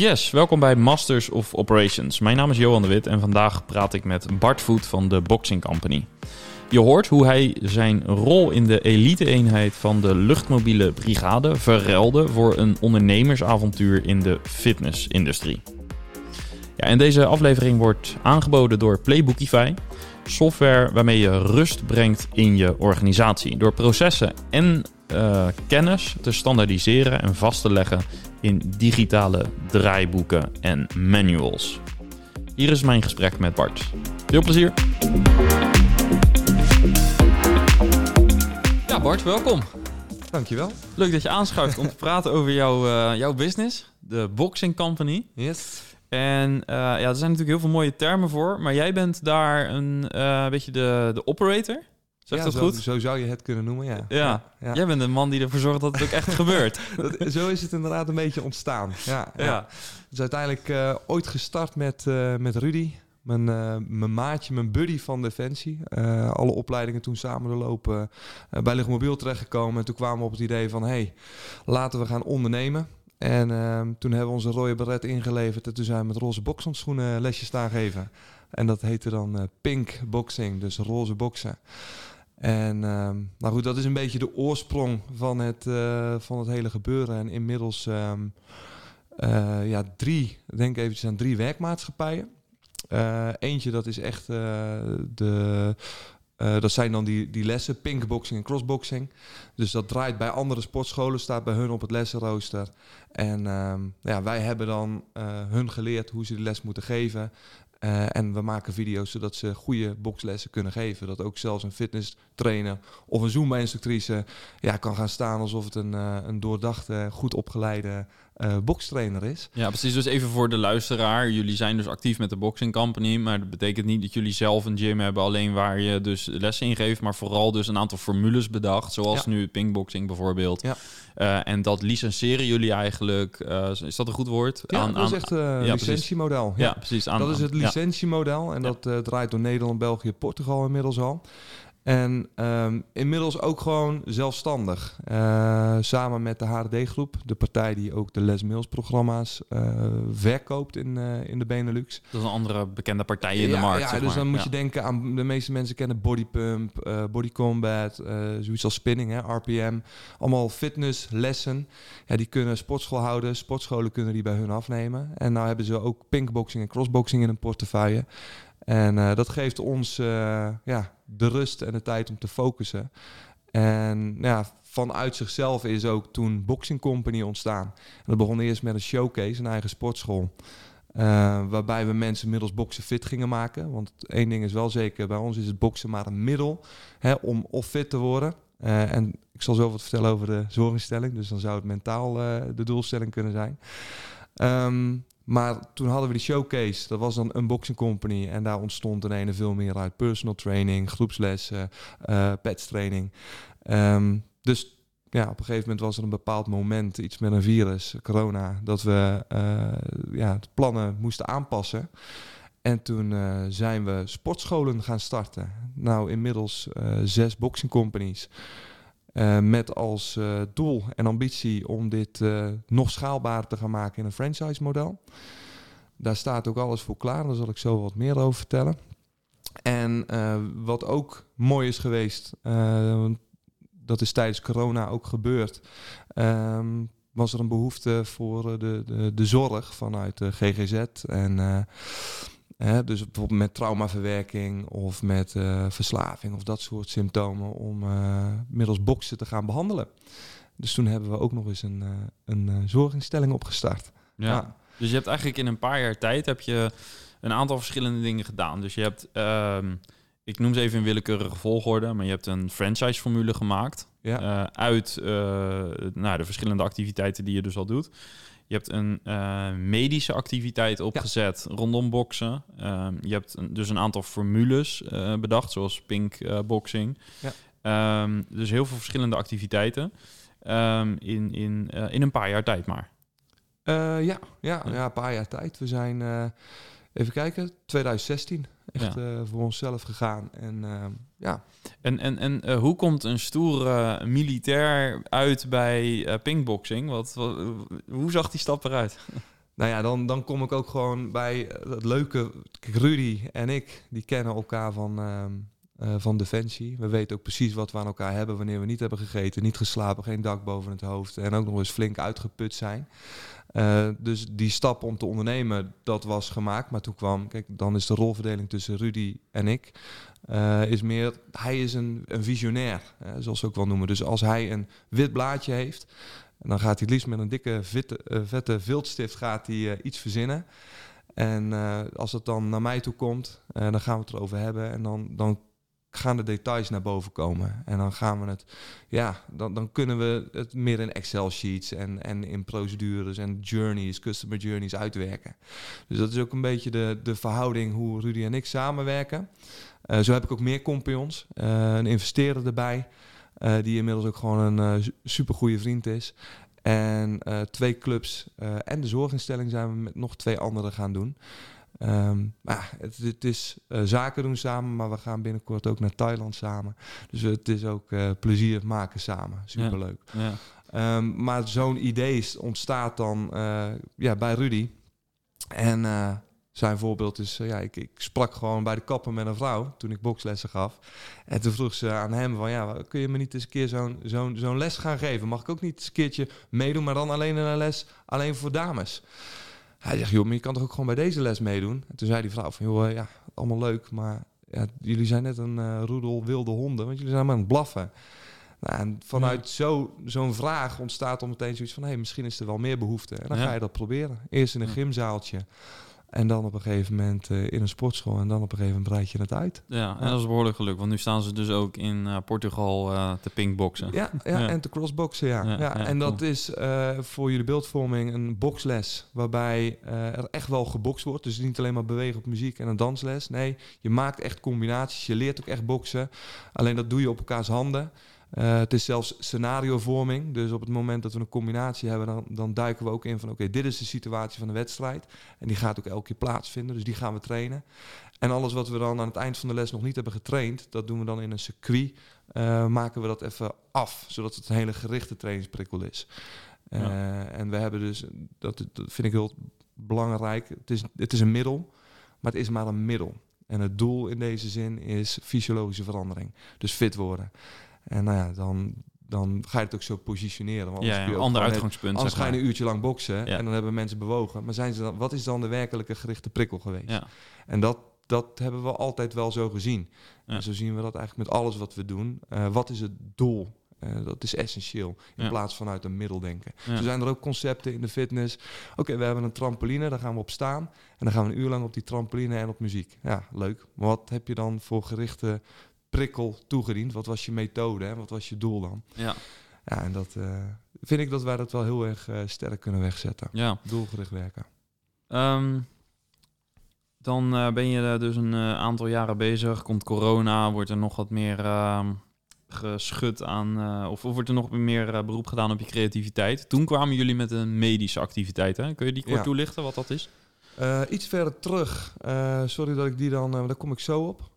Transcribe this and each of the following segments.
Yes, welkom bij Masters of Operations. Mijn naam is Johan de Wit en vandaag praat ik met Bart Voet van de Boxing Company. Je hoort hoe hij zijn rol in de elite-eenheid van de luchtmobiele brigade verruilde voor een ondernemersavontuur in de fitnessindustrie. Ja, en deze aflevering wordt aangeboden door Playbookify, software waarmee je rust brengt in je organisatie. Door processen en uh, kennis te standaardiseren en vast te leggen in digitale draaiboeken en manuals. Hier is mijn gesprek met Bart. Veel plezier! Ja, Bart, welkom. Dankjewel. Leuk dat je aanschuift om te praten over jouw, uh, jouw business, de Boxing Company. Yes. En uh, ja, er zijn natuurlijk heel veel mooie termen voor, maar jij bent daar een uh, beetje de, de operator. Zeg ja, dat zo, goed? Zo zou je het kunnen noemen, ja. Ja. ja. Jij bent de man die ervoor zorgt dat het ook echt gebeurt. Dat, zo is het inderdaad een beetje ontstaan. Ja, ja. is uiteindelijk uh, ooit gestart met, uh, met Rudy. Mijn, uh, mijn maatje, mijn buddy van Defensie. alle opleidingen toen samen doorlopen. bij Lichtmobiel terechtgekomen. En toen kwamen we op het idee van... hey, laten we gaan ondernemen. En ehm, toen hebben we onze rode beret ingeleverd. En toen zijn we met roze bokshandschoenen lesjes staan geven. En dat heette dan pink boxing, dus roze boksen. En um, nou goed, dat is een beetje de oorsprong van het, uh, van het hele gebeuren. En inmiddels uh, ja, drie, denk eventjes aan drie werkmaatschappijen. Eentje, dat is echt de... dat zijn dan die, die lessen, pinkboxing en crossboxing. Dus dat draait bij andere sportscholen, staat bij hun op het lessenrooster. En um, ja, wij hebben dan hun geleerd hoe ze de les moeten geven. Uh, en we maken video's zodat ze goede boxlessen kunnen geven. Dat ook zelfs een fitness trainer of een Zumba-instructrice ja, kan gaan staan alsof het een, een doordachte, goed opgeleide uh, bokstrainer is. Ja, precies. Dus even voor de luisteraar. Jullie zijn dus actief met de Boxing Company. Maar dat betekent niet dat jullie zelf een gym hebben alleen waar je dus lessen in geeft. Maar vooral dus een aantal formules bedacht. Zoals Ja. nu pinkboxing bijvoorbeeld. Ja. Uh, en dat licenseren jullie eigenlijk. uh, is dat een goed woord? Ja, dat is echt een ja, licentiemodel. Ja, precies. Aan, dat is het aan- licentiemodel. En dat draait door Nederland, België, Portugal inmiddels al. En um, inmiddels ook gewoon zelfstandig. Uh, samen met de HRD-groep, de partij die ook de Les Mills programma's uh, verkoopt in, uh, in de Benelux. Dat is een andere bekende partij in ja, de markt. Ja, zeg dus maar. dan moet Ja. je denken aan de meeste mensen kennen Body Pump, uh, Body Combat, zoiets als spinning, hè, RPM. Allemaal fitnesslessen. Ja, die kunnen sportschoolhouders, sportscholen kunnen die bij hun afnemen. En nou hebben ze ook pinkboxing en crossboxing in een portefeuille. En uh, dat geeft ons uh, ja, de rust en de tijd om te focussen. En ja, vanuit zichzelf is ook toen Boxing Company ontstaan. En dat begon eerst met een showcase, een eigen sportschool. Uh, waarbij we mensen middels boksen fit gingen maken. Want één ding is wel zeker, bij ons is het boksen maar een middel hè, om of fit te worden. En ik zal zo wat vertellen over de zorginstelling. Dus dan zou het mentaal de doelstelling kunnen zijn. Um, maar toen hadden we die showcase. Dat was dan Unboxing Company. En daar ontstond een ene veel meer uit personal training, groepslessen, uh, pets training. Um, dus ja, op een gegeven moment was er een bepaald moment, iets met een virus, corona, dat we uh, ja, de plannen moesten aanpassen. En toen uh, zijn we sportscholen gaan starten. Nou, inmiddels zes boxing companies. Uh, met als uh, doel en ambitie om dit uh, nog schaalbaarder te gaan maken in een franchise-model. Daar staat ook alles voor klaar, daar zal ik zo wat meer over vertellen. En wat ook mooi is geweest, dat is tijdens corona ook gebeurd, um, was er een behoefte voor de, de, de zorg vanuit de GGZ. En Hè, dus bijvoorbeeld met traumaverwerking of met uh, verslaving of dat soort symptomen om uh, middels boksen te gaan behandelen. Dus toen hebben we ook nog eens een, uh, een zorginstelling opgestart. Ja. ja. Dus je hebt eigenlijk in een paar jaar tijd heb je een aantal verschillende dingen gedaan. Dus je hebt, uh, ik noem ze even in willekeurige volgorde, maar je hebt een franchise-formule gemaakt ja. uit nou, de verschillende activiteiten die je dus al doet. Je hebt een uh, medische activiteit opgezet ja. rondom boksen. Uh, je hebt een, dus een aantal formules uh, bedacht, zoals pink uh, boxing. Ja. Um, dus heel veel verschillende activiteiten um, in, in, in een paar jaar tijd maar. Ja, ja, ja, een paar jaar tijd. We zijn, even kijken, 2016 echt ja. uh, voor onszelf gegaan. En uh, ja. En, en, en uh, hoe komt een stoere militair uit bij uh, pinkboxing? Wat, wat, hoe zag die stap eruit? nou ja, dan, dan kom ik ook gewoon bij het leuke. Rudy en ik, die kennen elkaar van, eh, van Defensie. We weten ook precies wat we aan elkaar hebben wanneer we niet hebben gegeten, niet geslapen, geen dak boven het hoofd en ook nog eens flink uitgeput zijn. Uh, dus die stap om te ondernemen, dat was gemaakt. Maar toen kwam, kijk, dan is de rolverdeling tussen Rudy en ik, uh, is meer, hij is een, een visionair, zoals ze ook wel noemen. Dus als hij een wit blaadje heeft, dan gaat hij liefst met een dikke vette, vette viltstift gaat hij, iets verzinnen. En als het dan naar mij toe komt, dan gaan we het erover hebben. En dan, dan gaan de details naar boven komen. En dan gaan we het, ja, dan, dan kunnen we het meer in Excel-sheets en, en in procedures en journeys, customer journeys uitwerken. Dus dat is ook een beetje de, de verhouding hoe Rudy en ik samenwerken. Uh, zo heb ik ook meer compagnons, uh, een investeerder erbij, uh, die inmiddels ook gewoon een super goede vriend is. En twee clubs en de zorginstelling zijn we met nog twee anderen gaan doen. Um, maar het, het is uh, zaken doen samen, maar we gaan binnenkort ook naar Thailand samen. Dus het is ook uh, plezier maken samen. Superleuk. Ja, ja. Um, maar zo'n idee ontstaat dan uh, ja, bij Rudy. En zijn voorbeeld is, ja, ik, ik, sprak gewoon bij de kapper met een vrouw toen ik bokslessen gaf. En toen vroeg ze aan hem van, ja, kun je me niet eens een keer zo'n zo'n zo'n les gaan geven? Mag ik ook niet eens een keertje meedoen, maar dan alleen een les alleen voor dames? Hij zegt, joh, maar je kan toch ook gewoon bij deze les meedoen? En toen zei die vrouw van, joh, eh, ja, allemaal leuk, maar ja, jullie zijn net een uh, roedel wilde honden, want jullie zijn maar aan het blaffen. Nou, en vanuit zo, zo'n vraag ontstaat om meteen zoiets van, hé, hey, misschien is er wel meer behoefte. En dan ga je dat proberen. Eerst in een gymzaaltje. En dan op een gegeven moment uh, in een sportschool. En dan op een gegeven moment breid je het uit. Ja, en dat is behoorlijk geluk. Want nu staan ze dus ook in uh, Portugal uh, te pinkboxen. Ja, ja, ja, en te crossboxen, ja. ja, ja en dat is voor jullie beeldvorming een boxles. Waarbij er echt wel gebokst wordt. Dus niet alleen maar bewegen op muziek en een dansles. Nee, je maakt echt combinaties. Je leert ook echt boksen. Alleen dat doe je op elkaars handen. Uh, het is zelfs scenariovorming. Dus op het moment dat we een combinatie hebben, dan, dan duiken we ook in van oké, dit is de situatie van de wedstrijd. En die gaat ook elke keer plaatsvinden. Dus die gaan we trainen. En alles wat we dan aan het eind van de les nog niet hebben getraind, dat doen we dan in een circuit. Uh, maken we dat even af, zodat het een hele gerichte trainingsprikkel is. Uh, ja. En we hebben dus, dat, dat vind ik heel belangrijk. Het is, het is een middel, maar het is maar een middel. En het doel in deze zin is fysiologische verandering. Dus fit worden. En nou ja, dan, dan ga je het ook zo positioneren. Want ja, ander uitgangspunt. Anders ga je een uurtje lang boksen ja. en dan hebben mensen bewogen. Maar zijn ze dan, wat is dan de werkelijke gerichte prikkel geweest? Ja. En dat, dat hebben we altijd wel zo gezien. En zo zien we dat eigenlijk met alles wat we doen. Uh, wat is het doel? Uh, dat is essentieel. In plaats van uit een middel denken. Zo zijn er ook concepten in de fitness. Oké, we hebben een trampoline, daar gaan we op staan. En dan gaan we een uur lang op die trampoline en op muziek. Ja, leuk. Maar wat heb je dan voor gerichte prikkel toegediend? Wat was je methode? Hè? Wat was je doel dan? Ja. Ja, en dat uh, vind ik dat wij dat wel heel erg uh, sterk kunnen wegzetten. Ja. Doelgericht werken. Um, dan uh, ben je dus een aantal jaren bezig. Komt corona, wordt er nog wat meer ehm, geschud aan... of, of wordt er nog meer beroep gedaan op je creativiteit. Toen kwamen jullie met een medische activiteit. Hè? Kun je die kort ja. toelichten, wat dat is? Uh, iets verder terug, uh, sorry dat ik die dan, uh, daar kom ik zo op.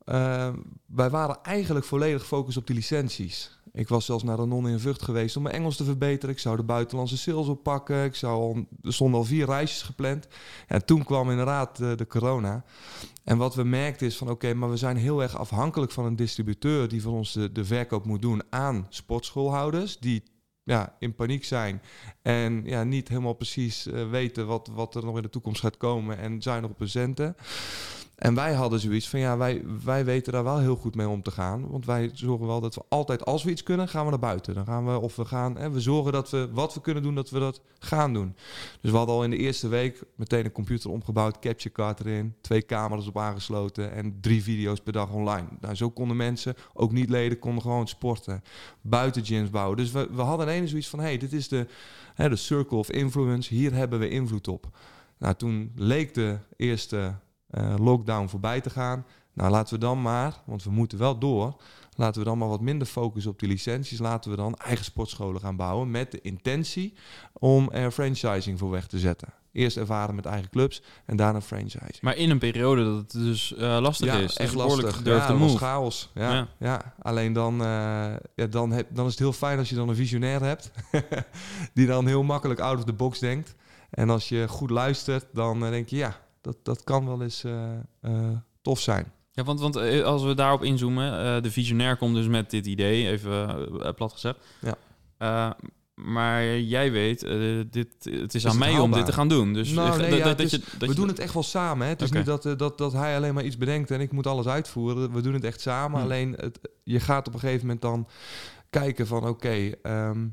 wij waren eigenlijk volledig gefocust op die licenties. Ik was zelfs naar de non in Vught geweest om mijn Engels te verbeteren. Ik zou de buitenlandse sales oppakken. Ik zou al, er stonden al vier reisjes gepland. En toen kwam inderdaad de corona. En wat we merkten is van oké, maar we zijn heel erg afhankelijk van een distributeur die voor ons de, de verkoop moet doen aan sportschoolhouders. Die ja, in paniek zijn en ja, niet helemaal precies uh, weten wat, wat er nog in de toekomst gaat komen en zuinig op hun centen. En wij hadden zoiets van, ja, wij, wij weten daar wel heel goed mee om te gaan. Want wij zorgen wel dat we altijd, als we iets kunnen, gaan we naar buiten. Dan gaan we, of we gaan, en we zorgen dat we wat we kunnen doen, dat we dat gaan doen. Dus we hadden al in de eerste week meteen een computer omgebouwd, capture card erin, twee camera's op aangesloten en drie video's per dag online. Nou, zo konden mensen, ook niet leden, konden gewoon sporten. Buiten gyms bouwen. Dus we, we hadden ineens zoiets van, hey, dit is de, hè, de circle of influence. Hier hebben we invloed op. Nou, toen leek de eerste uh, lockdown voorbij te gaan. Nou, laten we dan maar, want we moeten wel door. Laten we dan maar wat minder focussen op die licenties. Laten we dan eigen sportscholen gaan bouwen met de intentie om er franchising voor weg te zetten. Eerst ervaren met eigen clubs en daarna franchising. Maar in een periode dat het dus uh, lastig ja, is. Echt lastig. Ja, dat was chaos. Ja, ja. ja. alleen dan, uh, ja, dan, heb, dan is het heel fijn als je dan een visionair hebt. die dan heel makkelijk out of the box denkt. En als je goed luistert, dan eh, denk je, ja, dat, dat kan wel eens eh, eh, tof zijn. Ja, want, want eh, als we daarop inzoomen, de visionair komt dus met dit idee, even plat gezegd. Ja. Maar jij weet, dit, het is, aan mij om dit te gaan doen. Dus Nou, nee, dat- ja, is- je- dat we doen het echt wel samen. Hè? Het is niet dat, dat, dat hij alleen maar iets bedenkt en ik moet alles uitvoeren. We doen het echt samen. Hm. Alleen het, je gaat op een gegeven moment dan kijken van oké, ehm,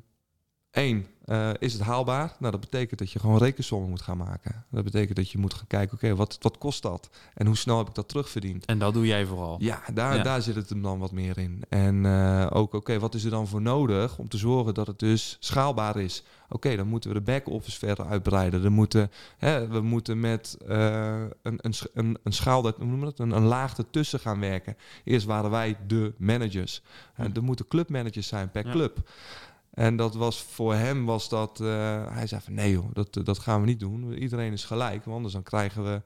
één, eh, is het haalbaar? Nou, dat betekent dat je gewoon rekensommen moet gaan maken. Dat betekent dat je moet gaan kijken, oké, wat, wat kost dat? En hoe snel heb ik dat terugverdiend? En dat doe jij vooral. Ja, daar, Ja. daar zit het hem dan wat meer in. En eh, ook, oké, wat is er dan voor nodig om te zorgen dat het dus schaalbaar is? Oké, dan moeten we de back-office verder uitbreiden. Dan moeten, hè, we moeten met eh, een, een, een, een schaal, dat, noemen we dat? Een, een laag ertussen gaan werken. Eerst waren wij de managers. En Hm. er moeten clubmanagers zijn per Ja. club. En dat was voor hem was dat. eh, hij zei van nee joh, dat, dat gaan we niet doen. Iedereen is gelijk. Want anders dan krijgen we.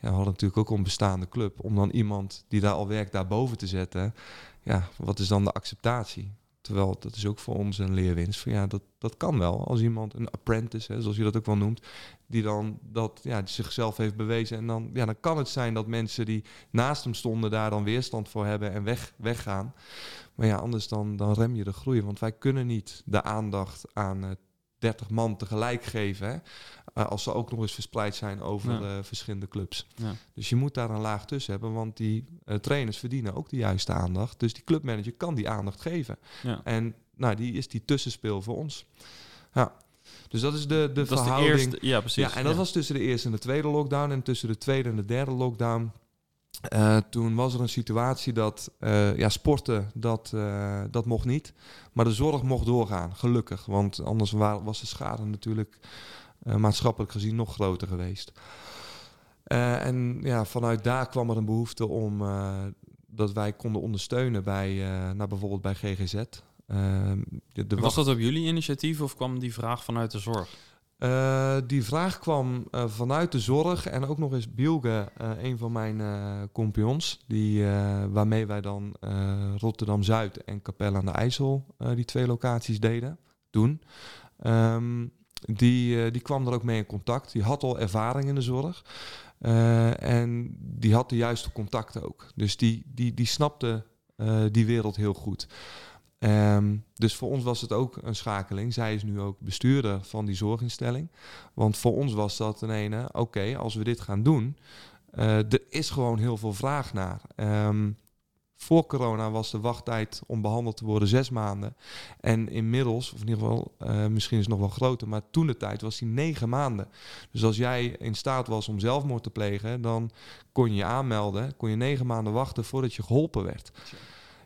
Ja, we hadden natuurlijk ook een bestaande club. Om dan iemand die daar al werkt daarboven te zetten. Ja, wat is dan de acceptatie? Terwijl dat is ook voor ons een leerwinst. Van ja, dat, dat kan wel. Als iemand een apprentice, hè, zoals je dat ook wel noemt, die dan dat ja, zichzelf heeft bewezen. En dan, ja, dan kan het zijn dat mensen die naast hem stonden daar dan weerstand voor hebben en weg, weggaan. Maar ja, anders dan, dan rem je de groei. Want wij kunnen niet de aandacht aan eh 30 man tegelijk geven. Hè? Eh, als ze ook nog eens verspreid zijn over Ja. eh, verschillende clubs. Ja. Dus je moet daar een laag tussen hebben. Want die eh, trainers verdienen ook de juiste aandacht. Dus die clubmanager kan die aandacht geven. Ja. En nou, die is die tussenspeel voor ons. Ja. Dus dat is de, de dat is de verhouding. eerste. Ja, precies. Ja, en dat was tussen de eerste en de tweede lockdown. En tussen de tweede en de derde lockdown. Eh, toen was er een situatie dat eh, ja, sporten, dat, eh, dat mocht niet. Maar de zorg mocht doorgaan, gelukkig. Want anders wa- was de schade natuurlijk maatschappelijk gezien nog groter geweest. En ja, vanuit daar kwam er een behoefte om dat wij konden ondersteunen bij, nou, bijvoorbeeld bij GGZ. Eh, de, de Was dat op jullie initiatief of kwam die vraag vanuit de zorg? Eh, die vraag kwam eh, vanuit de zorg en ook nog eens Bielge, eh, een van mijn compagnons, die, waarmee wij dan eh, Rotterdam-Zuid en Capelle aan de IJssel die twee locaties deden toen. Ehm, die, die kwam er ook mee in contact. Die had al ervaring in de zorg. En die had de juiste contacten ook. Dus die, die, die snapte die wereld heel goed. Ehm, dus voor ons was het ook een schakeling. Zij is nu ook bestuurder van die zorginstelling. Want voor ons was dat een ene, oké, als we dit gaan doen, eh, er is gewoon heel veel vraag naar. Ehm, voor corona was de wachttijd om behandeld te worden zes maanden. En inmiddels, of in ieder geval, eh, misschien is het nog wel groter, maar toen de tijd was die negen maanden. Dus als jij in staat was om zelfmoord te plegen, dan kon je je aanmelden, kon je negen maanden wachten voordat je geholpen werd.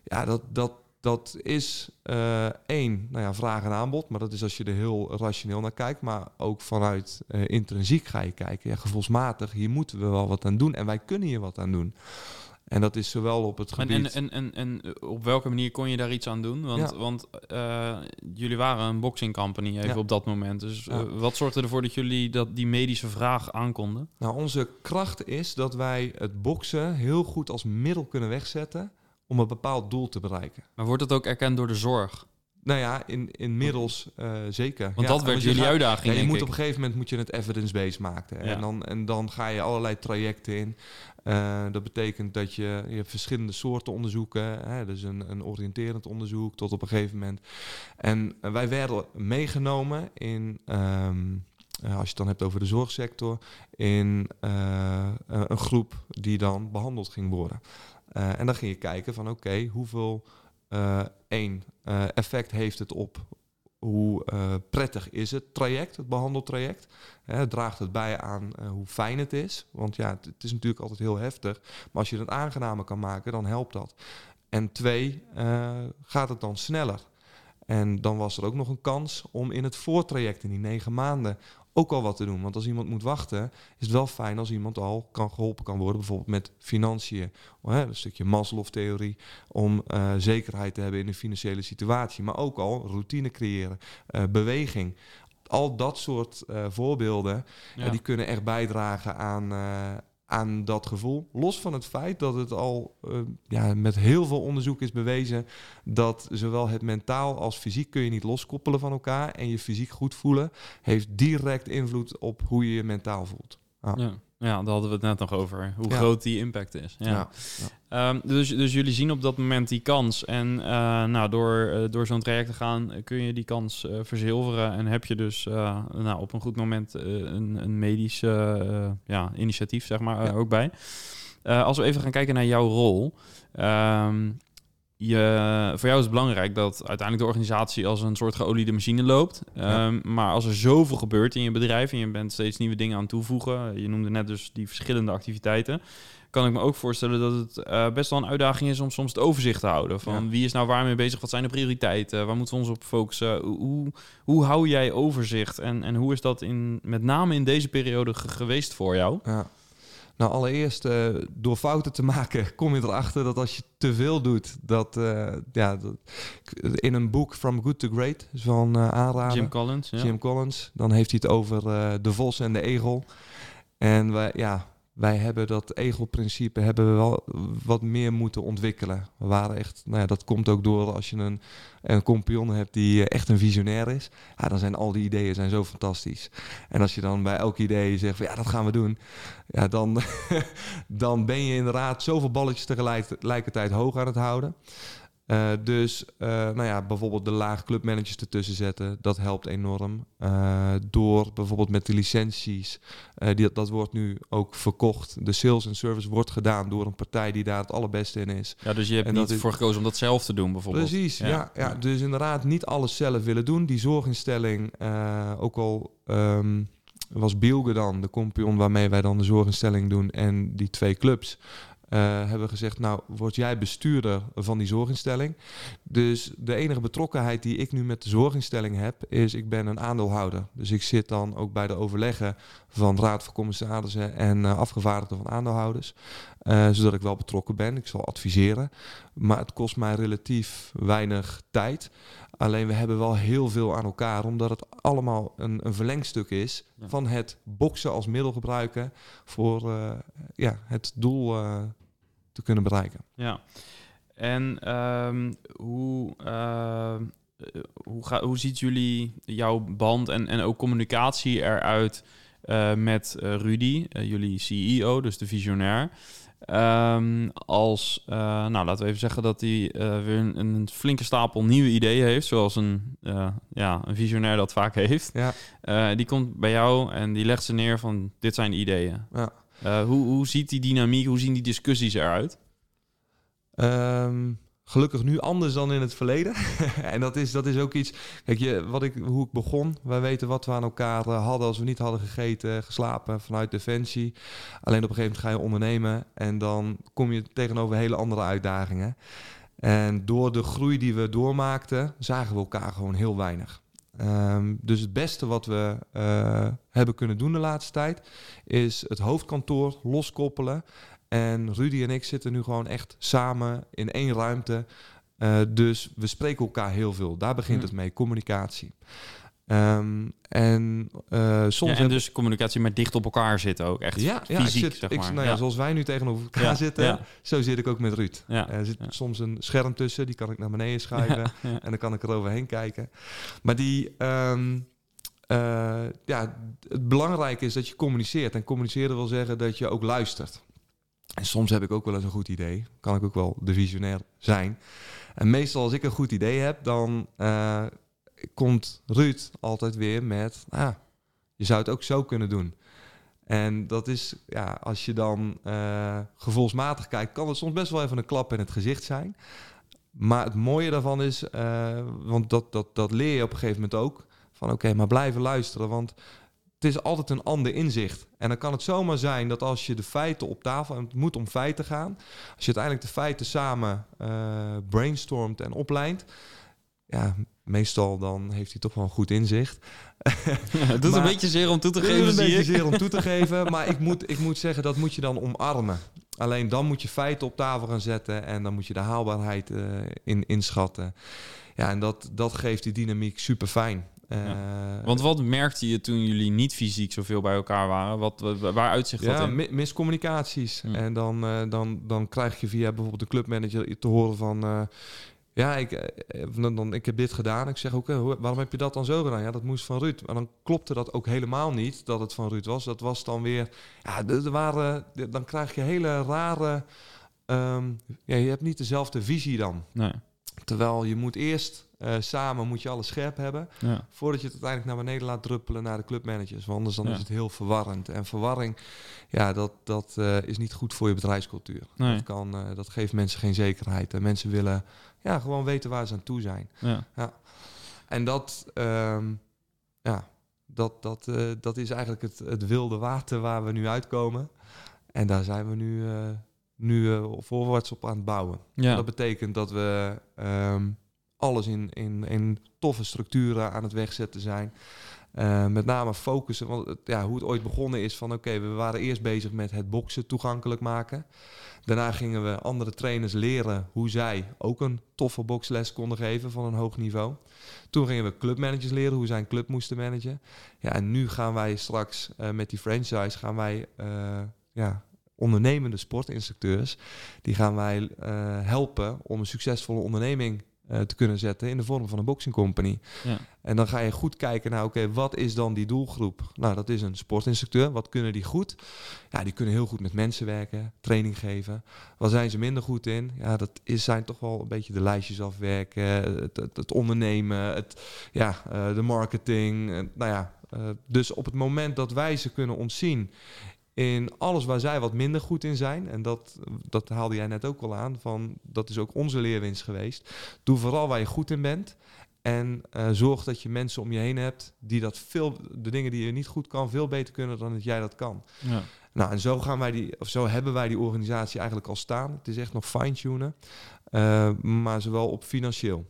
Ja, dat, dat, dat is eh, één, nou ja, vraag en aanbod, maar dat is als je er heel rationeel naar kijkt, maar ook vanuit eh, intrinsiek ga je kijken. Ja, gevoelsmatig, hier moeten we wel wat aan doen en wij kunnen hier wat aan doen. En dat is zowel op het gebied... en, en, en, en op welke manier kon je daar iets aan doen? Want, Ja. want eh, jullie waren een boxing company even Ja. op dat moment. Dus Ja. wat zorgde ervoor dat jullie dat, die medische vraag aankonden? Nou, onze kracht is dat wij het boksen heel goed als middel kunnen wegzetten om een bepaald doel te bereiken. Maar wordt dat ook erkend door de zorg? Nou ja, in, inmiddels eh, zeker. Want Ja, dat werd jullie gaat- uitdaging, Ja, je denk moet ik. op een gegeven moment moet je het evidence-based maken. Ja. En, dan, en dan ga je allerlei trajecten in. Eh, dat betekent dat je, je hebt verschillende soorten onderzoeken. Hè, dus een, een oriënterend onderzoek tot op een gegeven moment. En wij werden meegenomen in, ehm, eh, als je het dan hebt over de zorgsector, in een groep die dan behandeld ging worden. Eh, en dan ging je kijken van oké, hoeveel eh, één eh, effect heeft het op hoe prettig is het traject, het behandeltraject. Draagt het bij aan hoe fijn het is. Want ja, het, is natuurlijk altijd heel heftig. Maar als je het aangenamer kan maken, dan helpt dat. En twee, gaat het dan sneller. En dan was er ook nog een kans om in het voortraject, in die negen maanden, ook al wat te doen. Want als iemand moet wachten, is het wel fijn als iemand al kan geholpen kan worden. Bijvoorbeeld met financiën. Hè, een stukje Maslow-theorie. Om eh, zekerheid te hebben in de financiële situatie. Maar ook al routine creëren, eh, beweging. Al dat soort eh, voorbeelden, Ja. die kunnen echt bijdragen aan, aan dat gevoel. Los van het feit dat het al eh, ja, met heel veel onderzoek is bewezen dat zowel het mentaal als fysiek kun je niet loskoppelen van elkaar. En je fysiek goed voelen heeft direct invloed op hoe je je mentaal voelt. Ja. Ja, daar hadden we het net nog over. Hoe Ja. groot die impact is. Ja. Ja. Ehm, dus, dus jullie zien op dat moment die kans. En eh, nou, door, eh, door zo'n traject te gaan, eh, kun je die kans verzilveren. En heb je dus nou, op een goed moment een, een medisch ja, initiatief, zeg maar, Ja. ook bij. Als we even gaan kijken naar jouw rol. Ehm, je, voor jou is het belangrijk dat uiteindelijk de organisatie als een soort geoliede machine loopt. Ja. Ehm, maar als er zoveel gebeurt in je bedrijf en je bent steeds nieuwe dingen aan het toevoegen, je noemde net dus die verschillende activiteiten, kan ik me ook voorstellen dat het eh, best wel een uitdaging is om soms het overzicht te houden. Van Ja. wie is nou waarmee bezig, wat zijn de prioriteiten, waar moeten we ons op focussen, hoe, hoe, hoe hou jij overzicht en, en hoe is dat in, met name in deze periode ge- geweest voor jou? Ja. Nou, allereerst, eh, door fouten te maken, kom je erachter dat als je te veel doet, dat, eh, ja, dat in een boek From Good to Great wel een eh, aanrader. Jim Collins, ja. Jim Collins, dan heeft hij het over de vos en de egel. En wij, ja, wij hebben dat egelprincipe hebben we wel wat meer moeten ontwikkelen. We waren echt, nou ja, dat komt ook door als je een, een compagnon hebt die eh, echt een visionair is. Ja, dan zijn al die ideeën zijn zo fantastisch. En als je dan bij elk idee zegt van ja, dat gaan we doen. Ja, dan, dan ben je inderdaad zoveel balletjes tegelijkertijd hoog aan het houden. Eh, dus eh, nou ja, bijvoorbeeld de laag clubmanagers ertussen zetten, dat helpt enorm. Eh, door bijvoorbeeld met de licenties, die, dat wordt nu ook verkocht. De sales en service wordt gedaan door een partij die daar het allerbeste in is. Ja, dus je hebt En niet voor gekozen om dat zelf te doen, bijvoorbeeld. Precies, ja. Ja, Ja. Dus inderdaad niet alles zelf willen doen. Die zorginstelling, ook al ehm, was Bielge dan de compagnon waarmee wij dan de zorginstelling doen en die twee clubs. Eh, hebben gezegd, nou, word jij bestuurder van die zorginstelling. Dus de enige betrokkenheid die ik nu met de zorginstelling heb, is ik ben een aandeelhouder. Dus ik zit dan ook bij de overleggen van Raad van Commissarissen en eh, afgevaardigden van aandeelhouders. eh, zodat ik wel betrokken ben. Ik zal adviseren. Maar het kost mij relatief weinig tijd. Alleen we hebben wel heel veel aan elkaar, omdat het allemaal een, een verlengstuk is Ja. van het boksen als middel gebruiken voor ja, het doel te kunnen bereiken. Ja. En ehm, hoe, eh, eh, hoe, ga, hoe ziet jullie jouw band en, en ook communicatie eruit eh, met eh, Rudy, jullie CEO, dus de visionair? Ehm, als, nou laten we even zeggen dat hij weer een, een flinke stapel nieuwe ideeën heeft, zoals een, ja, een visionair dat vaak heeft. Ja, die komt bij jou en die legt ze neer van dit zijn de ideeën. ja. Eh, hoe, hoe ziet die dynamiek, hoe zien die discussies eruit? Ehm, gelukkig nu anders dan in het verleden. en dat is, dat is ook iets. Kijk, je, wat ik, hoe ik begon. Wij weten wat we aan elkaar eh, hadden als we niet hadden gegeten, geslapen vanuit Defensie. Alleen op een gegeven moment ga je ondernemen. En dan kom je tegenover hele andere uitdagingen. En door de groei die we doormaakten, zagen we elkaar gewoon heel weinig. Ehm, dus het beste wat we eh, hebben kunnen doen de laatste tijd, is het hoofdkantoor loskoppelen. En Rudy en ik zitten nu gewoon echt samen in één ruimte. Eh, dus we spreken elkaar heel veel. Daar begint Ja. het mee, communicatie. Ehm, en eh, soms Ja, en dus communicatie met dicht op elkaar zitten ook echt ja, ja, fysiek, ik zit, zeg ik, maar. nou ja, zoals wij nu tegenover elkaar Ja, zitten, ja. zo zit ik ook met Ruud. Ja, Er zit ja. soms een scherm tussen, die kan ik naar beneden schuiven. Ja, ja. En dan kan ik er overheen kijken. Maar die, ehm, eh, ja, het belangrijke is dat je communiceert. En communiceren wil zeggen dat je ook luistert. En soms heb ik ook wel eens een goed idee. Kan ik ook wel de visionair zijn. En meestal als ik een goed idee heb, dan eh, komt Ruud altijd weer met... Ah, je zou het ook zo kunnen doen. En dat is, ja, als je dan eh, gevoelsmatig kijkt, kan het soms best wel even een klap in het gezicht zijn. Maar het mooie daarvan is, eh, want dat, dat, dat leer je op een gegeven moment ook, van oké, maar blijven luisteren, want het is altijd een ander inzicht. En dan kan het zomaar zijn dat als je de feiten op tafel, en het moet om feiten gaan, als je uiteindelijk de feiten samen eh, brainstormt en oplijnt, ja, meestal dan heeft hij toch wel een goed inzicht. het doet Maar- een beetje zeer om toe te Het is geven, een beetje zeer om toe te geven, maar ik moet, ik moet zeggen, dat moet je dan omarmen. Alleen dan moet je feiten op tafel gaan zetten en dan moet je de haalbaarheid eh, in, inschatten. Ja, en dat, dat geeft die dynamiek super fijn. Eh, Want wat merkte je toen jullie niet fysiek zoveel bij elkaar waren? Wat, wa- waar uitzicht dat ja, in? miscommunicaties. En dan, eh, dan, dan krijg je via bijvoorbeeld de clubmanager te horen van... eh, ja, ik, eh, dan, dan, ik heb dit gedaan. Ik zeg, oké, hoe- waarom heb je dat dan zo gedaan? Ja, dat moest van Ruud. Maar dan klopte dat ook helemaal niet, dat het van Ruud was. Dat was dan weer... Ja, er waren, dan krijg je hele rare... ehm, ja, je hebt niet dezelfde visie dan. Nee. Terwijl je moet eerst eh, samen moet je alles scherp hebben... Ja. voordat je het uiteindelijk naar beneden laat druppelen naar de clubmanagers. Want anders dan Ja. is het heel verwarrend. En verwarring, ja, dat, dat eh, is niet goed voor je bedrijfscultuur. Nee. Dat, kan, eh, dat geeft mensen geen zekerheid. En mensen willen ja, gewoon weten waar ze aan toe zijn. Ja. En dat, ehm, ja, dat, dat, dat is eigenlijk het, het wilde water waar we nu uitkomen. En daar zijn we nu, nu eh, voorwaarts op aan het bouwen. Ja. Dat betekent dat we ehm, alles in, in, in toffe structuren aan het wegzetten zijn. Eh, met name focussen, want ja, hoe het ooit begonnen is van oké, we waren eerst bezig met het boksen toegankelijk maken. Daarna gingen we andere trainers leren hoe zij ook een toffe boksles konden geven van een hoog niveau. Toen gingen we clubmanagers leren hoe zij een club moesten managen. Ja, en nu gaan wij straks eh, met die franchise gaan wij ja, ondernemende sportinstructeurs, die gaan wij eh, helpen om een succesvolle onderneming eh, te kunnen zetten in de vorm van een boxing company. Ja. En dan ga je goed kijken naar, oké, wat is dan die doelgroep? Nou, dat is een sportinstructeur. Wat kunnen die goed? Ja, die kunnen heel goed met mensen werken, training geven. Waar zijn ze minder goed in? Ja, dat is, zijn toch wel een beetje de lijstjes afwerken, het, het, het ondernemen, het, ja, eh, de marketing. nou ja, dus op het moment dat wij ze kunnen ontzien in alles waar zij wat minder goed in zijn, en dat, dat haalde jij net ook al aan, van dat is ook onze leerwinst geweest. Doe vooral waar je goed in bent. En eh, zorg dat je mensen om je heen hebt die dat veel, de dingen die je niet goed kan, veel beter kunnen dan dat jij dat kan. Ja. Nou, en zo gaan wij die, of zo hebben wij die organisatie eigenlijk al staan. Het is echt nog fine-tunen, eh, maar zowel op financieel.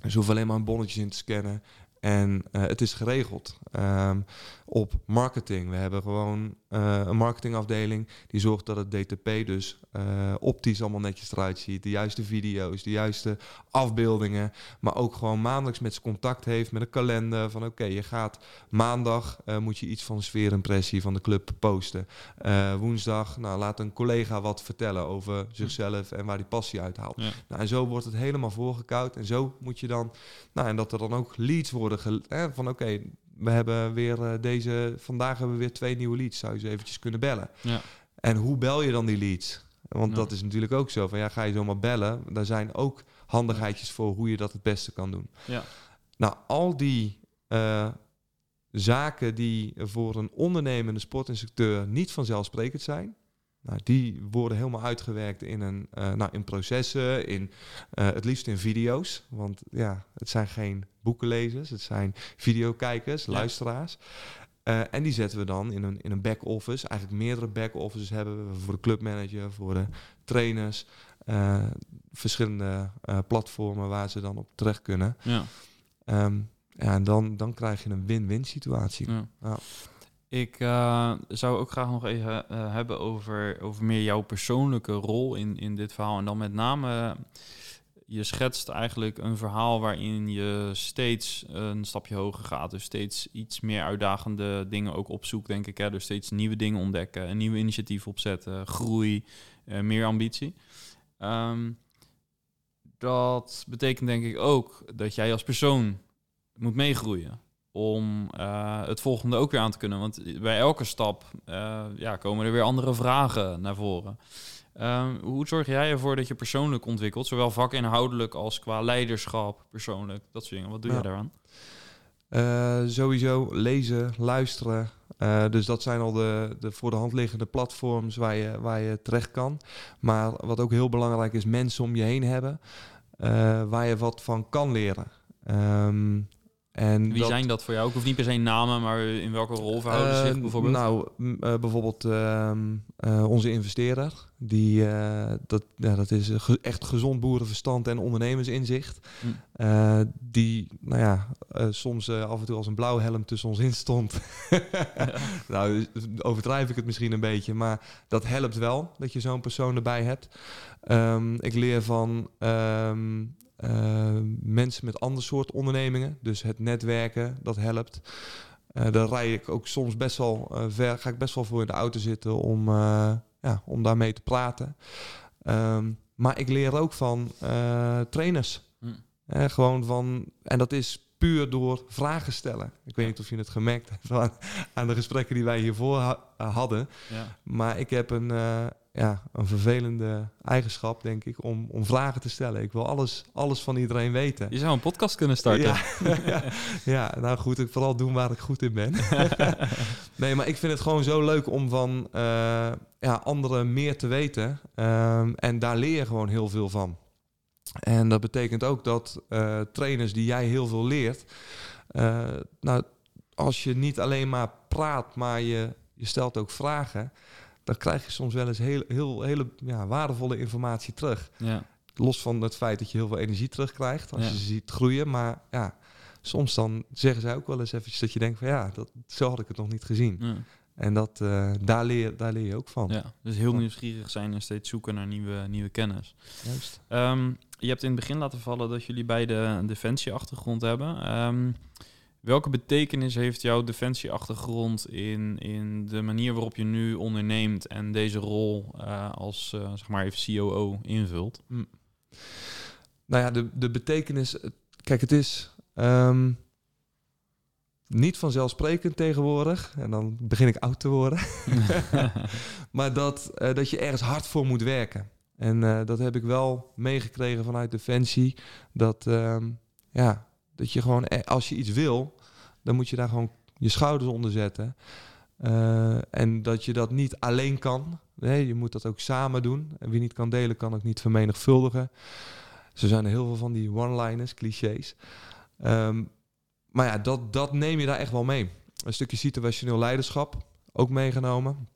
Dus hoeven alleen maar bonnetjes in te scannen. En eh, het is geregeld. Ehm, op marketing. We hebben gewoon een marketingafdeling die zorgt dat het DTP dus eh, optisch allemaal netjes eruit ziet. De juiste video's, de juiste afbeeldingen. Maar ook gewoon maandelijks met zijn contact heeft met een kalender. Van oké, je gaat maandag eh, moet je iets van de sfeerimpressie van de club posten. Eh, woensdag, nou laat een collega wat vertellen over zichzelf en waar die passie uithaalt. Ja. Nou, en zo wordt het helemaal voorgekoud. En zo moet je dan, nou en dat er dan ook leads worden hè, van oké, we hebben weer eh, deze, vandaag hebben we weer twee nieuwe leads. Zou je ze eventjes kunnen bellen? Ja. En hoe bel je dan die leads? Want Ja. dat is natuurlijk ook zo van ja, ga je zomaar bellen? Daar zijn ook handigheidjes voor hoe je dat het beste kan doen. Ja. Nou, al die eh, zaken die voor een ondernemende sportinstructeur niet vanzelfsprekend zijn, nou, die worden helemaal uitgewerkt in, een, eh, nou, in processen, in, eh, het liefst in video's. Want ja, het zijn geen boekenlezers, het zijn videokijkers, Ja. luisteraars. Eh, en die zetten we dan in een, in een back-office. Eigenlijk meerdere back-offices hebben we voor de clubmanager, voor de trainers. verschillende platformen waar ze dan op terecht kunnen. Ja. Ehm, ja, en dan, dan krijg je een win-win situatie. Ja. Ik eh, zou ook graag nog even eh, hebben over, over meer jouw persoonlijke rol in, in dit verhaal. En dan met name, eh, je schetst eigenlijk een verhaal waarin je steeds een stapje hoger gaat. Dus steeds iets meer uitdagende dingen ook opzoekt, denk ik. Hè? Dus steeds nieuwe dingen ontdekken, een nieuw initiatief opzetten, groei, meer ambitie. Ehm, dat betekent denk ik ook dat jij als persoon moet meegroeien om eh, het volgende ook weer aan te kunnen. Want bij elke stap eh, ja, komen er weer andere vragen naar voren. Ehm, hoe zorg jij ervoor dat je persoonlijk ontwikkelt, zowel vakinhoudelijk als qua leiderschap, persoonlijk, dat soort dingen? Wat doe Ja. je daaraan? Eh, sowieso lezen, luisteren. Dus dat zijn al de, de voor de hand liggende platforms waar je, waar je terecht kan. Maar wat ook heel belangrijk is, mensen om je heen hebben waar je wat van kan leren. Ehm, en Wie dat- zijn dat voor jou? Ik hoef niet per se namen, maar in welke rol verhouden ze zich Eh, bijvoorbeeld? Nou, eh, bijvoorbeeld ehm, eh, onze investeerder. Die, dat, ja, dat is echt gezond boerenverstand en ondernemersinzicht. Hm. Die, nou ja, soms af en toe als een blauwe helm tussen ons in stond. nou, overdrijf ik het misschien een beetje, maar dat helpt wel dat je zo'n persoon erbij hebt. Ehm, ik leer van ehm, eh, mensen met ander soort ondernemingen. Dus het netwerken, dat helpt. Uh, daar rij ik ook soms best wel uh, ver, ga ik best wel voor in de auto zitten om, ja, om daarmee te praten. Um, maar ik leer ook van trainers. Hm. gewoon van, en dat is puur door vragen stellen. Ik weet niet of je het gemerkt hebt aan de gesprekken die wij hiervoor hadden. Ja. Maar ik heb een, ja, een vervelende eigenschap, denk ik, om, om vragen te stellen. Ik wil alles, alles van iedereen weten. Je zou een podcast kunnen starten. Ja, ja, nou goed, ik vooral doen waar ik goed in ben. nee, maar ik vind het gewoon zo leuk om van uh, ja, anderen meer te weten. Um, en daar leer je gewoon heel veel van. En dat betekent ook dat uh, trainers die jij heel veel leert, uh, nou, als je niet alleen maar praat, maar je, je stelt ook vragen, dan krijg je soms wel eens heel, heel, hele ja, waardevolle informatie terug. Ja. Los van het feit dat je heel veel energie terugkrijgt als je ze ziet groeien. Maar ja, soms dan zeggen zij ook wel eens eventjes dat je denkt van ja, dat, zo had ik het nog niet gezien. Ja. En dat, uh, daar, leer, daar leer je ook van. Ja, dus heel nieuwsgierig zijn en steeds zoeken naar nieuwe, nieuwe kennis. Juist. Um, je hebt in het begin laten vallen dat jullie beide een defensieachtergrond hebben. Um, Welke betekenis heeft jouw defensieachtergrond in, in de manier waarop je nu onderneemt en deze rol uh, als uh, zeg maar even COO invult? Hm. Nou ja, de, de betekenis. Kijk, het is um, niet vanzelfsprekend tegenwoordig. En dan begin ik oud te worden. maar dat, uh, dat je ergens hard voor moet werken. En dat heb ik wel meegekregen vanuit Defensie. Dat, um, ja, dat je gewoon, eh, als je iets wil, dan moet je daar gewoon je schouders onder zetten. Uh, en dat je dat niet alleen kan. Nee, je moet dat ook samen doen. En wie niet kan delen, kan ook niet vermenigvuldigen. Zo zijn er heel veel van die one-liners, clichés. Um, maar ja, dat, dat neem je daar echt wel mee. Een stukje situationeel leiderschap, ook meegenomen.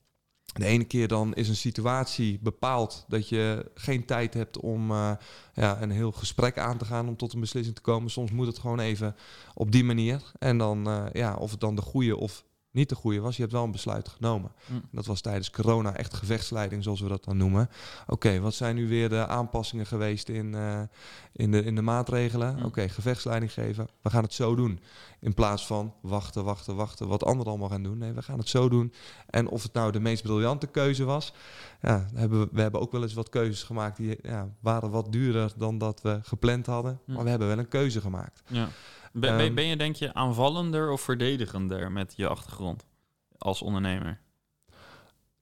De ene keer dan is een situatie bepaald dat je geen tijd hebt om uh, ja, een heel gesprek aan te gaan om tot een beslissing te komen. Soms moet het gewoon even op die manier. En dan, uh, ja, of het dan de goede of niet de goede was. Je hebt wel een besluit genomen. Mm. Dat was tijdens corona echt gevechtsleiding, zoals we dat dan noemen. Oké, wat zijn nu weer de aanpassingen geweest in, uh, in, de, in de maatregelen? Mm. Oké, gevechtsleiding geven. We gaan het zo doen. In plaats van wachten, wachten, wachten, wat anderen allemaal gaan doen. Nee, we gaan het zo doen. En of het nou de meest briljante keuze was. Ja, hebben we, we hebben ook wel eens wat keuzes gemaakt die ja, waren wat duurder dan dat we gepland hadden. Mm. Maar we hebben wel een keuze gemaakt. Ja. Ben, ben, ehm, ben je denk je aanvallender of verdedigender met je achtergrond als ondernemer?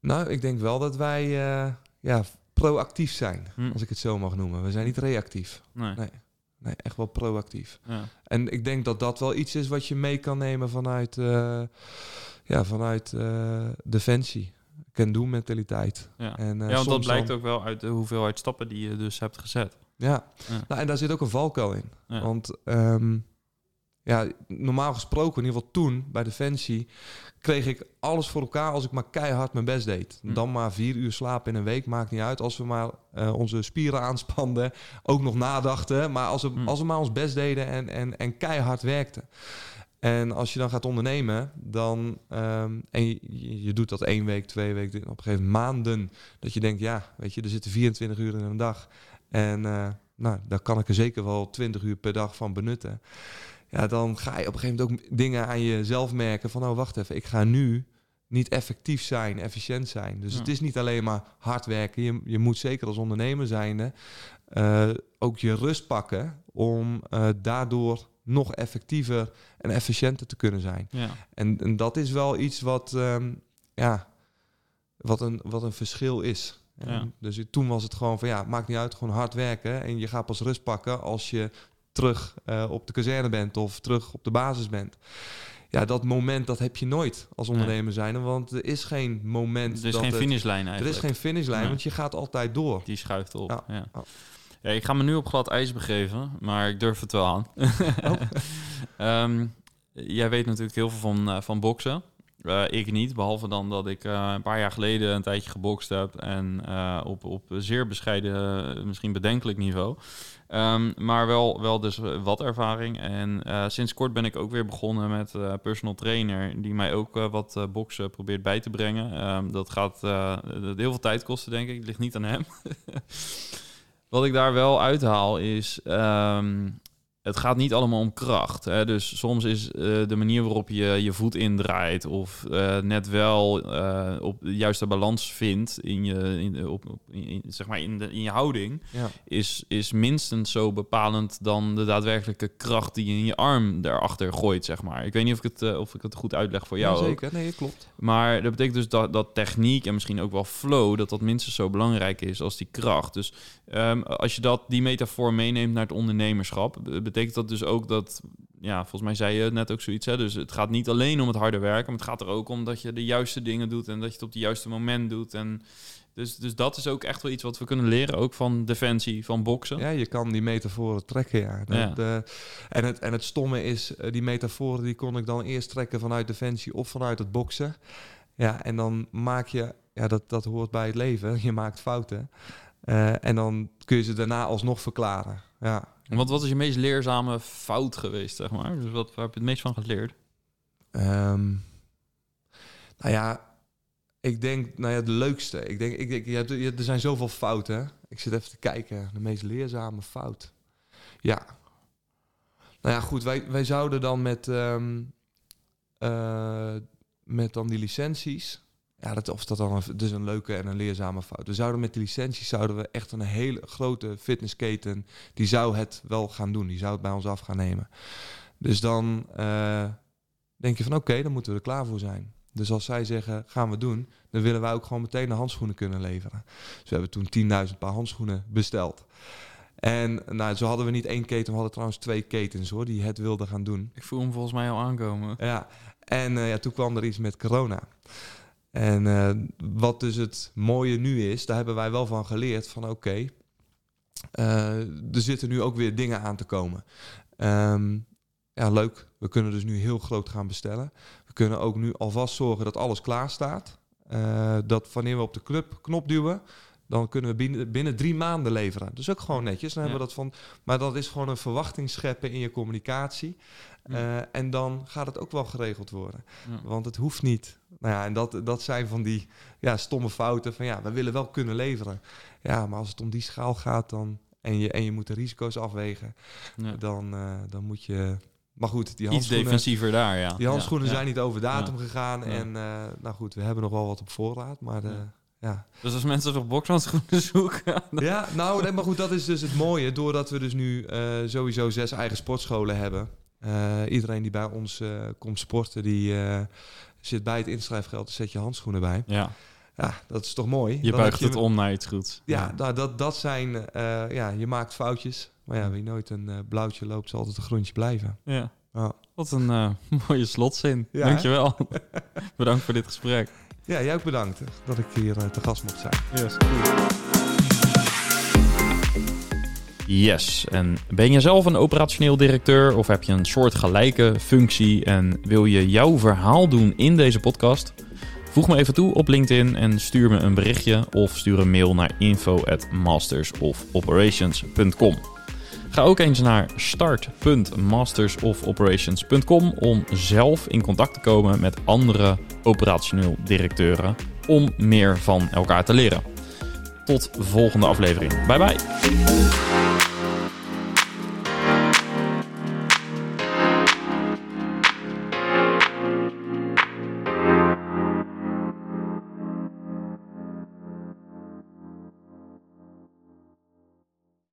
Nou, ik denk wel dat wij uh, ja, proactief zijn, hm. als ik het zo mag noemen. We zijn niet reactief. Nee. nee. nee echt wel proactief. Ja. En ik denk dat dat wel iets is wat je mee kan nemen vanuit, uh, ja, vanuit uh, defensie. Can-do mentaliteit. Ja, en, ja want dat blijkt ook wel uit de hoeveelheid stappen die je dus hebt gezet. Ja, ja. Nou, en daar zit ook een valkuil in. Want um, ja, normaal gesproken, in ieder geval toen bij Defensie, kreeg ik alles voor elkaar als ik maar keihard mijn best deed. Hm. Dan maar vier uur slapen in een week, maakt niet uit. Als we maar uh, onze spieren aanspanden, ook nog nadachten. Maar als we, hm. als we maar ons best deden en, en, en keihard werkten. En als je dan gaat ondernemen, dan um, en je, je, doet dat één week, twee weken, op een gegeven moment maanden, dat je denkt, ja, weet je, er zitten 24 uur in een dag. En uh, nou, daar kan ik er zeker wel 20 uur per dag van benutten ja, dan ga je op een gegeven moment ook dingen aan jezelf merken van, oh wacht even, ik ga nu niet effectief zijn, efficiënt zijn. Dus het is niet alleen maar hard werken. Je, je moet zeker als ondernemer zijnde uh, ook je rust pakken om uh, daardoor nog effectiever en efficiënter te kunnen zijn. Ja. En, en dat is wel iets wat, um, ja, wat, een, wat een verschil is. Ja. Dus toen was het gewoon van ja, maakt niet uit, gewoon hard werken. En je gaat pas rust pakken als je terug uh, op de kazerne bent of terug op de basis bent. Ja, dat moment dat heb je nooit als ondernemer zijn, want er is geen moment. Er is geen finishlijn eigenlijk. Er is geen finishlijn, want je gaat altijd door. Die schuift op. Ja. ja. ja. ik ga me nu op glad ijs begeven, maar ik durf het wel aan. Oh. um, jij weet natuurlijk heel veel van, uh, van boksen. Uh, ik niet, behalve dan dat ik uh, een paar jaar geleden een tijdje gebokst heb en uh, op, op zeer bescheiden, misschien bedenkelijk niveau. Um, maar wel, wel dus wat ervaring. En sinds kort ben ik ook weer begonnen met personal trainer, die mij ook wat boksen probeert bij te brengen. Um, dat gaat heel veel tijd kosten, denk ik. Het ligt niet aan hem. Wat ik daar wel uithaal is... ehm, het gaat niet allemaal om kracht. Hè? Dus soms is eh, de manier waarop je je voet indraait... of eh, net wel eh, op de juiste balans vindt in je, in, op, in, zeg maar in, de, in je houding... Ja. is, is minstens zo bepalend dan de daadwerkelijke kracht die je in je arm daarachter gooit, zeg maar. Ik weet niet of ik het, of ik het goed uitleg voor jou. Ja, ook. zeker. Nee, klopt. Maar dat betekent dus dat, dat techniek en misschien ook wel flow, dat dat minstens zo belangrijk is als die kracht. Dus ehm, als je dat, die metafoor meeneemt naar het ondernemerschap, betekent dat dus ook dat, ja, volgens mij zei je net ook zoiets, hè? dus het gaat niet alleen om het harde werken, maar het gaat er ook om dat je de juiste dingen doet en dat je het op het juiste moment doet. En dus, dus dat is ook echt wel iets wat we kunnen leren, ook van defensie, van boksen. Ja, je kan die metaforen trekken, ja. De- en, het, en het stomme is, eh, die metaforen die kon ik dan eerst trekken vanuit defensie of vanuit het boksen. Ja, en dan maak je, ja, dat, dat hoort bij het leven, je maakt fouten. Eh, en dan kun je ze daarna alsnog verklaren. Ja. Want wat is je meest leerzame fout geweest, zeg maar? Dus wat, waar heb je het meest van geleerd? Ehm, nou ja, ik denk, nou ja, de leukste. Ik denk, ik denk je hebt, je, er zijn zoveel fouten. hè. Ik zit even te kijken, de meest leerzame fout. Ja. Nou ja, goed, wij, wij zouden dan met, ehm, eh, met dan die licenties. Ja, dat, of dat dan een, dus een leuke en een leerzame fout. We zouden met die licenties zouden we echt een hele grote fitnessketen. Die zou het wel gaan doen. Die zou het bij ons af gaan nemen. Dus dan eh, denk je van oké, dan moeten we er klaar voor zijn. Dus als zij zeggen gaan we doen, dan willen wij ook gewoon meteen de handschoenen kunnen leveren. Dus we hebben toen 10.000 paar handschoenen besteld. En nou, zo hadden we niet één keten, we hadden trouwens twee ketens hoor, die het wilden gaan doen. Ik voel hem volgens mij al aankomen. Ja, en eh, ja, toen kwam er iets met corona. En eh, wat dus het mooie nu is, daar hebben wij wel van geleerd van oké, eh, er zitten nu ook weer dingen aan te komen. Ehm, ja, leuk. We kunnen dus nu heel groot gaan bestellen. We kunnen ook nu alvast zorgen dat alles klaar staat. Eh, dat wanneer we op de knop, knop duwen, dan kunnen we binnen, binnen drie maanden leveren. Dus ook gewoon netjes. Dan hebben we dat van. Maar dat is gewoon een verwachting scheppen in je communicatie. Ja. Eh, en dan gaat het ook wel geregeld worden. Ja. Want het hoeft niet. Nou ja, en dat, dat zijn van die ja, stomme fouten van ja, we willen wel kunnen leveren. Ja, maar als het om die schaal gaat dan en je, en je moet de risico's afwegen, dan, eh, dan moet je. Maar goed, die Iets handschoenen, defensiever daar, ja. die handschoenen Ja, ja. zijn niet over datum gegaan. En eh, nou goed, we hebben nog wel wat op voorraad. Maar Ja. Dus als mensen nog bokshandschoenen zoeken... dan- Ja, nou, nee, maar goed, dat is dus het mooie. Doordat we dus nu eh, sowieso zes eigen sportscholen hebben. eh, iedereen die bij ons eh, komt sporten, die zit bij het inschrijfgeld. Zet je handschoenen bij. Ja, Ja, dat is toch mooi? je Dan buigt je- het om naar iets goeds. Ja, nou, dat, dat zijn... ja, je maakt foutjes. Maar ja, wie nooit een blauwtje loopt, zal altijd een groentje blijven. Ja. Wat een mooie slotzin. Ja, Dankjewel. Bedankt voor dit gesprek. Ja, jij ook bedankt dat ik hier eh, te gast mocht zijn. Yes, Yes, en ben je zelf een operationeel directeur of heb je een soort gelijke functie en wil je jouw verhaal doen in deze podcast? Voeg me even toe op LinkedIn en stuur me een berichtje of stuur een mail naar info@mastersofoperations.com. Ga ook eens naar start.mastersofoperations.com om zelf in contact te komen met andere operationeel directeuren om meer van elkaar te leren. Tot volgende aflevering. Bye bye.